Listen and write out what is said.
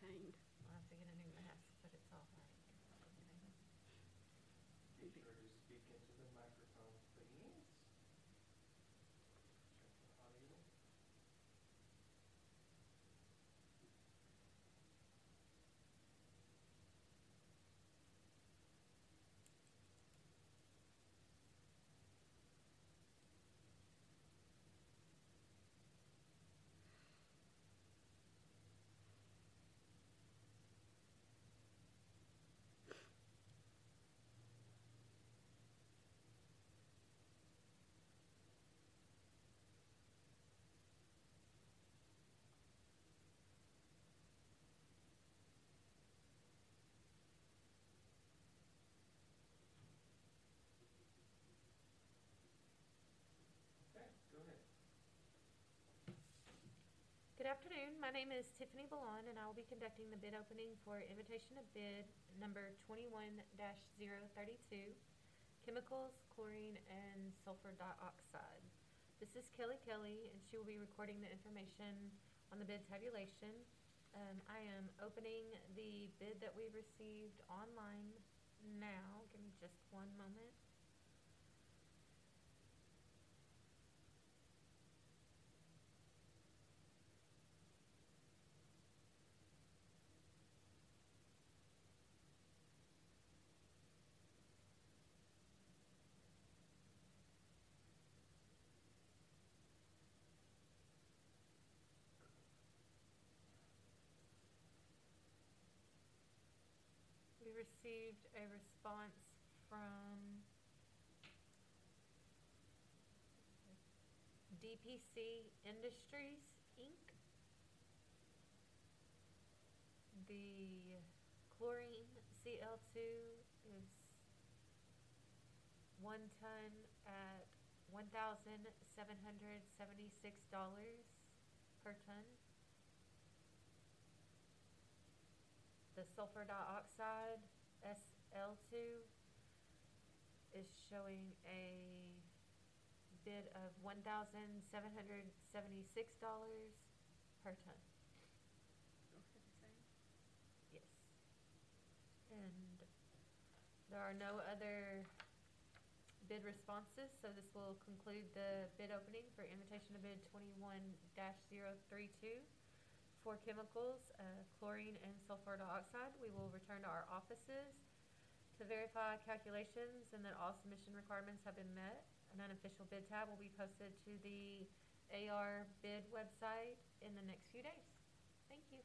contained. I'll have to get a new mask, but it's all right. Be afternoon, my name is Tiffany Ballon, and I will be conducting the bid opening for invitation to bid number twenty-one 32 chemicals, chlorine, and sulfur dioxide. This is Kelly Kelly, and she will be recording the information on the bid tabulation. Um, I am opening the bid that we received online now, give me just one moment. We received a response from DPC Industries, Inc. The chlorine CL two is one ton at one thousand seven hundred seventy-six dollars per ton. The sulfur dioxide, SO two, is showing a bid of one thousand seven hundred seventy-six dollars per ton. Okay, the same. Yes. And there are no other bid responses, so this will conclude the bid opening for invitation to bid twenty-one 32 for chemicals, uh, chlorine and sulfur dioxide. We will return to our offices to verify calculations and that all submission requirements have been met. An unofficial bid tab will be posted to the AR bid website in the next few days. Thank you.